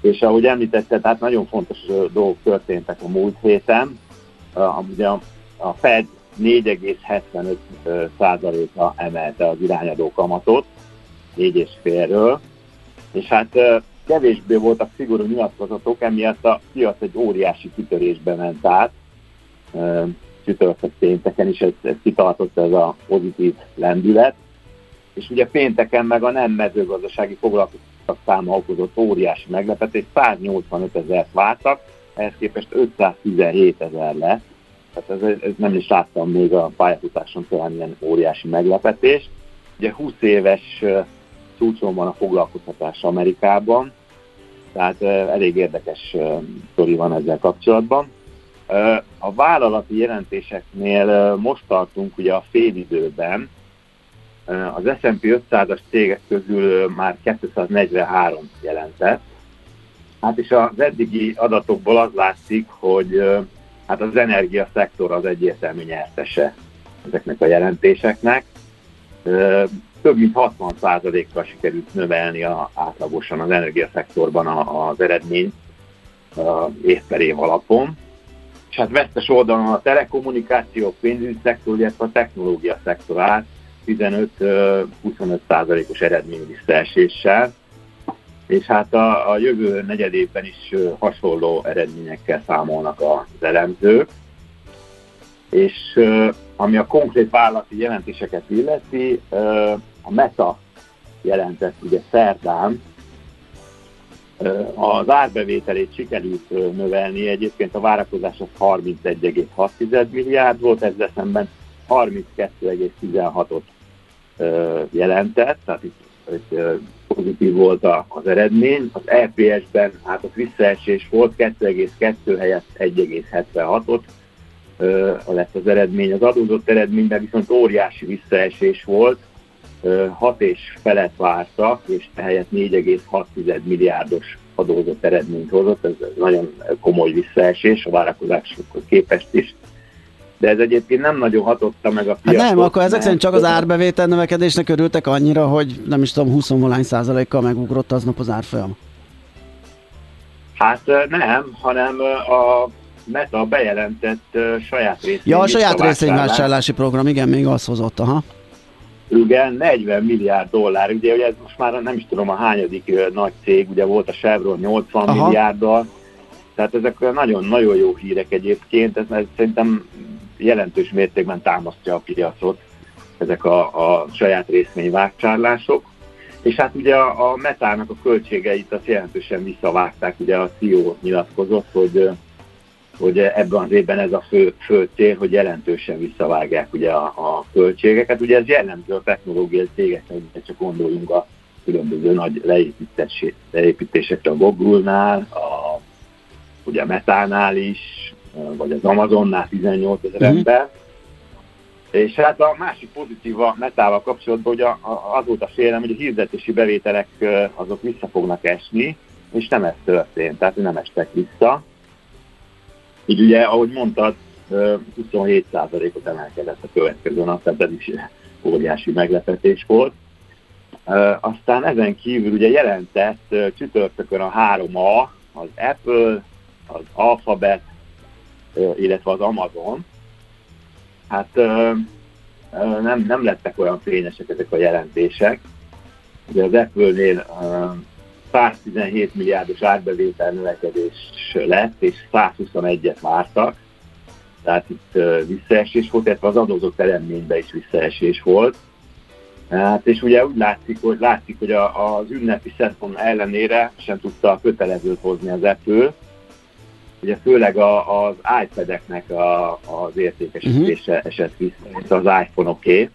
És ahogy említette, tehát nagyon fontos dolgok történtek a múlt héten. Ugye a, a Fed 4,75 százaléka emelte az irányadó kamatot, 4,5-ről, és hát kevésbé voltak szigorú nyilatkozatok, emiatt a piac egy óriási kitörésbe ment át. Csütörtök pénteken is ez, ez kitartott ez a pozitív lendület. És ugye pénteken meg a nem mezőgazdasági foglalkoztatottak száma okozott óriási meglepetés, 185 ezeret vártak, ehhez képest 517 ezer lett. Tehát ez, ez nem is láttam még a pályafutáson talán ilyen óriási meglepetés. Ugye 20 éves csúcson van a foglalkoztatás Amerikában, tehát elég érdekes sztori van ezzel kapcsolatban. A vállalati jelentéseknél most tartunk ugye a félidőben, az S&P 500-as cégek közül már 243 jelentett. Hát és az eddigi adatokból az látszik, hogy hát az energiaszektor az egyértelmű nyertese ezeknek a jelentéseknek. Több mint 60%-kal sikerült növelni a, átlagosan az energiaszektorban az eredményt év per év alapon. És hát vesztes oldalon a telekommunikáció, pénzügyi szektor, illetve a technológia szektor áll 15-25%-os eredmény visszaeséssel és hát a, a jövő negyedében is hasonló eredményekkel számolnak az elemzők, és ami a konkrét vállalati jelentéseket illeti, a Meta jelentett ugye szerdán, az árbevételét sikerült növelni, egyébként a várakozás az 31,6 milliárd volt, ezzel szemben 32,16-ot jelentett, tehát itt, itt pozitív volt az eredmény. Az EPS-ben hát az visszaesés volt, 2,2 helyett 1,76-ot lett az eredmény. Az adózott eredményben viszont óriási visszaesés volt, 6 és felett vártak, és ehelyett 4,6 milliárdos adózott eredményt hozott. Ez nagyon komoly visszaesés a várakozásokhoz képest is de ez egyébként nem nagyon hatotta meg a piacot. Hát nem, akkor ezek szerint csak az árbevétel növekedésnek örültek annyira, hogy nem is tudom, 20 valány százalékkal megugrott aznap az árfolyam. Hát nem, hanem a Meta bejelentett saját részvény. Ja, a saját részvényvásárlási program, igen, még az hozott, aha. Igen, 40 milliárd dollár, ugye, ugye ez most már nem is tudom a hányadik nagy cég, ugye volt a Chevron 80 aha. milliárddal, tehát ezek nagyon-nagyon jó hírek egyébként, ez, ez szerintem jelentős mértékben támasztja a piacot ezek a, a saját részvényvásárlások. És hát ugye a, a metának a költségeit azt jelentősen visszavágták, ugye a CEO nyilatkozott, hogy hogy ebben az évben ez a fő, fő cél, hogy jelentősen visszavágják ugye a, a költségeket. Ugye ez jellemző a technológiai cégeknek, csak gondoljunk a különböző nagy leépítésekre a Google-nál, a, ugye a Metánál is, vagy az Amazonnál 18 ezer mm-hmm. ember. És hát a másik pozitív a metával kapcsolatban, hogy a, a, az volt a félelem, hogy a hirdetési bevételek azok vissza fognak esni, és nem ez történt, tehát nem estek vissza. Így ugye, ahogy mondtad, 27%-ot emelkedett a következő nap, tehát ez is óriási meglepetés volt. Aztán ezen kívül ugye jelentett csütörtökön a 3A, az Apple, az Alphabet, illetve az Amazon, hát nem, nem lettek olyan fényesek ezek a jelentések. Ugye az Apple-nél 117 milliárdos árbevétel növekedés lett, és 121-et vártak, tehát itt visszaesés volt, illetve az adózott eredményben is visszaesés volt. Hát, és ugye úgy látszik, hogy, látszik, hogy a, az ünnepi szezon ellenére sem tudta kötelezőt hozni az Apple, ugye főleg a, az iPad-eknek a, az értékesítése uh-huh. esett vissza, mint az iPhone-oké.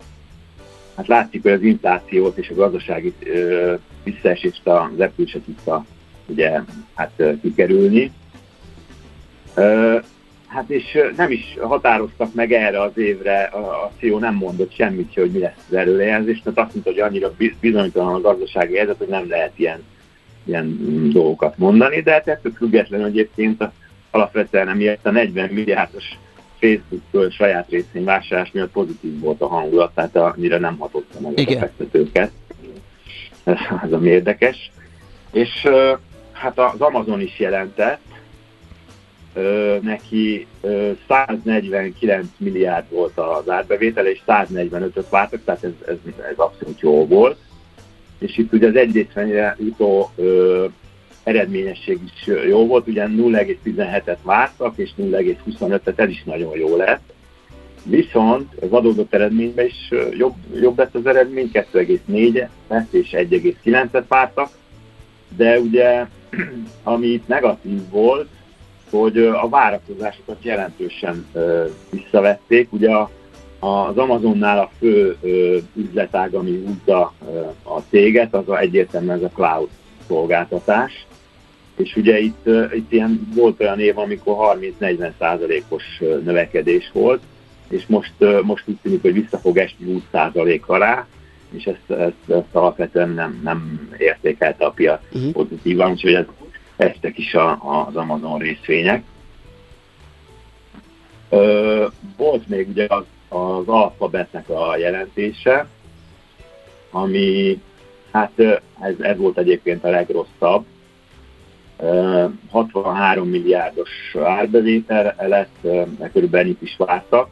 Hát látszik, hogy az inflációt és a gazdasági ö, visszaesést az Apple se tudta ugye, hát, kikerülni. Ö, hát és nem is határoztak meg erre az évre, a, a CEO nem mondott semmit hogy mi lesz az előrejelzés, mert azt mondta, hogy annyira bizonytalan a gazdasági helyzet, hogy nem lehet ilyen, ilyen dolgokat mondani, de hát ettől függetlenül egyébként a alapvetően emiatt a 40 milliárdos Facebook saját részén vásárlás miatt pozitív volt a hangulat, tehát annyira nem hatotta meg Igen. a befektetőket. Ez, az ami érdekes. És hát az Amazon is jelentett, neki 149 milliárd volt az árbevétele, és 145-öt vártak, tehát ez, ez, ez abszolút jó volt. És itt ugye az egyrészfenyre jutó eredményesség is jó volt, ugye 0,17-et vártak, és 0,25-et ez is nagyon jó lett. Viszont az adódott eredményben is jobb, jobb lett az eredmény, 2,4 lett és 1,9-et vártak, de ugye ami itt negatív volt, hogy a várakozásokat jelentősen visszavették. Ugye az Amazonnál a fő üzletág, ami húzza a céget, az a egyértelműen ez a cloud szolgáltatás és ugye itt, itt ilyen, volt olyan év, amikor 30-40 százalékos növekedés volt, és most, most úgy tűnik, hogy vissza fog esni 20 százalék alá, és ezt, ezt, ezt alapvetően nem, nem értékelte a piac uh-huh. pozitívan, úgyhogy ez, estek is a, az Amazon részvények. Ö, volt még ugye az, az alfabetnek a jelentése, ami hát ez, ez volt egyébként a legrosszabb. 63 milliárdos árbevétel lett, körülbelül ennyit is vártak.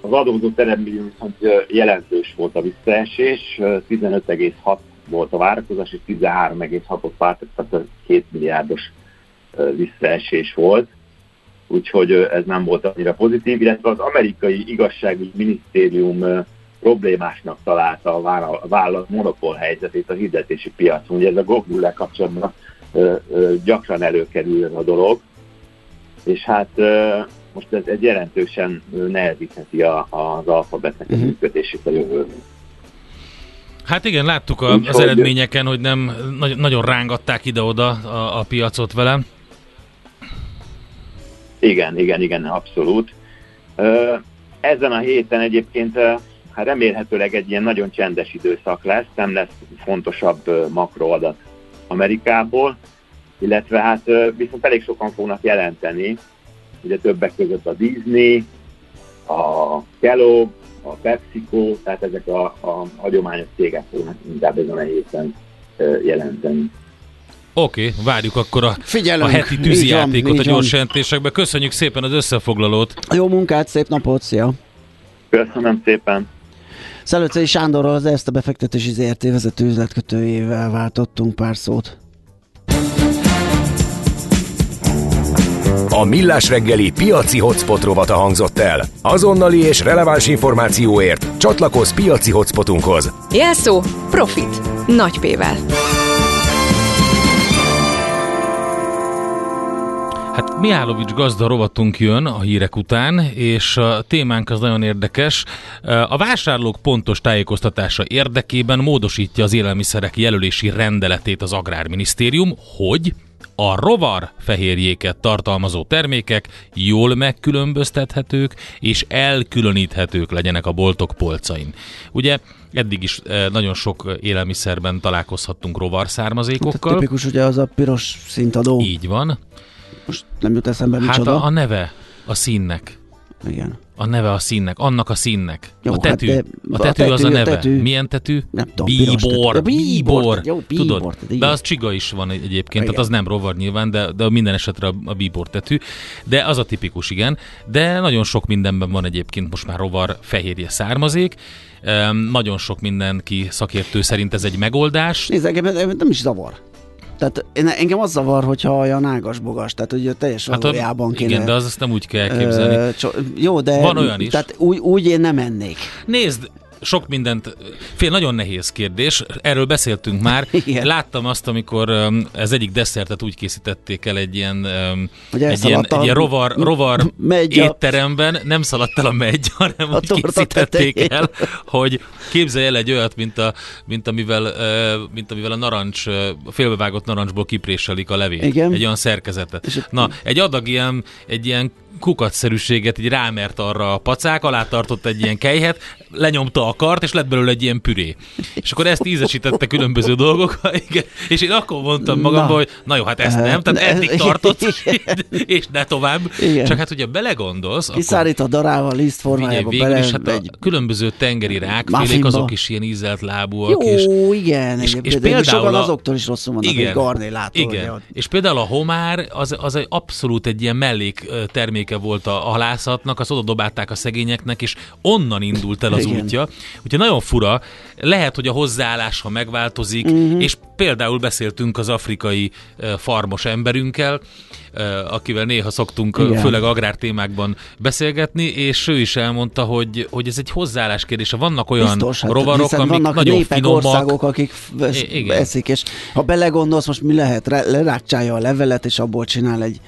Az adózott eredmény viszont jelentős volt a visszaesés, 15,6 volt a várakozás, és 13,6-ot vártak, tehát 2 milliárdos visszaesés volt. Úgyhogy ez nem volt annyira pozitív, illetve az amerikai igazságügyi minisztérium problémásnak találta a vállalat monopól helyzetét a hirdetési piacon. Ugye ez a google kapcsolatban ö, ö, gyakran előkerül a dolog, és hát ö, most ez, ez jelentősen nehezítheti a, az alfabetnek a mhm. működését a jövőben. Hát igen, láttuk a, az eredményeken, hogy nem nagy, nagyon rángatták ide-oda a, a piacot vele. Igen, igen, igen, abszolút. Ezen a héten egyébként hát remélhetőleg egy ilyen nagyon csendes időszak lesz, nem lesz fontosabb makroadat Amerikából, illetve hát viszont elég sokan fognak jelenteni, ugye többek között a Disney, a Kellogg, a PepsiCo, tehát ezek a, a hagyományos cégek fognak inkább ezen a héten jelenteni. Oké, okay, várjuk akkor a, a heti tűzijátékot a gyors jelentésekbe. Köszönjük szépen az összefoglalót. Jó munkát, szép napot, szia! Köszönöm szépen! Szelőcei Sándorral az ezt a befektetési ZRT vezető üzletkötőjével váltottunk pár szót. A Millás reggeli piaci hotspot rovata hangzott el. Azonnali és releváns információért csatlakozz piaci hotspotunkhoz. Jelszó Profit. Nagy P-vel. Hát Mihálovics gazda rovatunk jön a hírek után, és a témánk az nagyon érdekes. A vásárlók pontos tájékoztatása érdekében módosítja az élelmiszerek jelölési rendeletét az Agrárminisztérium, hogy a rovar fehérjéket tartalmazó termékek jól megkülönböztethetők és elkülöníthetők legyenek a boltok polcain. Ugye eddig is nagyon sok élelmiszerben találkozhattunk rovar származékokkal. Hát tipikus ugye az a piros szintadó. Így van. Most nem jut eszembe hát micsoda. a, a neve a színnek. Igen. A neve a színnek, annak a színnek. Jó, a tetű. Hát a tetű, a tetű az a neve. Tetű. Milyen tetű? Nem tudom. Bíbor. Bíbor. Jó, bíbor. Tudod, de az csiga is van egyébként, igen. tehát az nem rovar nyilván, de, de minden esetre a, a bíbor tetű. De az a tipikus, igen. De nagyon sok mindenben van egyébként most már rovar fehérje származék. Um, nagyon sok mindenki szakértő szerint ez egy megoldás. Nézd, engem nem is zavar. Tehát én, engem az zavar, hogyha olyan ágas-bogas, tehát ugye teljes hát valójában kéne. Igen, de az azt nem úgy kell elképzelni. Ö, cso- jó, de... Van olyan is. Tehát úgy, úgy én nem ennék. Nézd, sok mindent, fél nagyon nehéz kérdés, erről beszéltünk már. Igen. Láttam azt, amikor ez egyik desszertet úgy készítették el egy ilyen, um, egy ilyen, egy ilyen rovar, rovar étteremben, nem szaladt el a megy, hanem a úgy készítették el, hogy képzelj el egy olyat, mint, a, mint, amivel, mint amivel a narancs, félbevágott narancsból kipréselik a levét. Igen. Egy olyan szerkezetet. Na, egy adag ilyen, egy ilyen kukatszerűséget így rámert arra a pacák, alá tartott egy ilyen kejhet, lenyomta a kart, és lett belőle egy ilyen püré. És akkor ezt ízesítette különböző dolgok, igen. és én akkor mondtam magamban, hogy na jó, hát ezt nem, tehát eddig tartott, és ne tovább. Igen. Csak hát, hogyha belegondolsz, Kiszárít a darával, liszt formájába bele, is, hát a különböző tengeri rákfélék, azok is ilyen ízelt lábúak. Jó, és, igen. És, és például a, azoktól is rosszul vannak, igen, garnélától. Igen. És például a homár, az, az egy abszolút egy ilyen mellék terméke volt a halászatnak, azt oda dobálták a szegényeknek, és onnan indult el az Igen. útja. Úgyhogy nagyon fura, lehet, hogy a hozzáállás, ha megváltozik, uh-huh. és például beszéltünk az afrikai farmos emberünkkel, akivel néha szoktunk Igen. főleg agrártémákban beszélgetni, és ő is elmondta, hogy, hogy ez egy hozzáállás kérdése. Vannak olyan Biztos, hát, rovarok, amik vannak nagyon népek, finomak. országok, akik vesz, eszik, és ha belegondolsz, most mi lehet, lerákcsálja a levelet, és abból csinál egy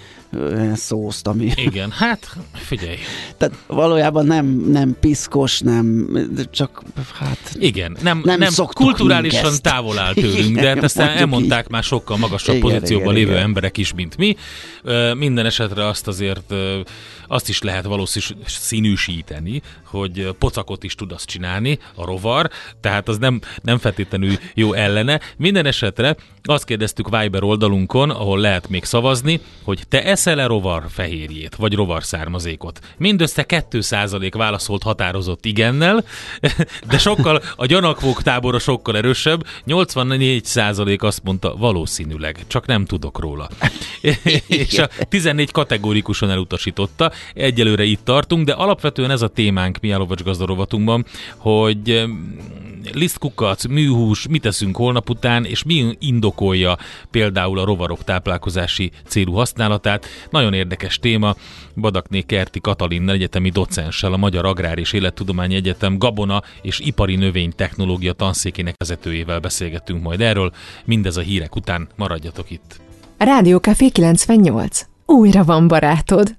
szószt, ami... Igen, hát figyelj. Tehát valójában nem, nem piszkos, nem, csak hát... Igen, nem, nem, nem kulturálisan távol áll tőlünk, igen, de hát ezt elmondták így. már sokkal magasabb igen, pozícióban igen, lévő igen. emberek is, mint mi. Minden esetre azt azért azt is lehet valószínűsíteni, hogy pocakot is tud azt csinálni, a rovar, tehát az nem, nem feltétlenül jó ellene. Minden esetre azt kérdeztük Viber oldalunkon, ahol lehet még szavazni, hogy te eszel-e rovar fehérjét, vagy rovar származékot? Mindössze 2% válaszolt határozott igennel, de sokkal, a gyanakvók tábora sokkal erősebb, 84% azt mondta valószínűleg, csak nem tudok róla. és a 14 kategórikusan elutasította, egyelőre itt tartunk, de alapvetően ez a témánk mi Álovacs gazdarovatunkban, hogy lisztkukac, műhús, mit teszünk holnap után, és mi indokolja például a rovarok táplálkozási célú használatát. Nagyon érdekes téma. Badakné Kerti Katalin egyetemi docenssel, a Magyar Agrár és Élettudományi Egyetem Gabona és Ipari Növénytechnológia tanszékének vezetőjével beszélgetünk majd erről. Mindez a hírek után maradjatok itt. Rádió Café 98. Újra van barátod.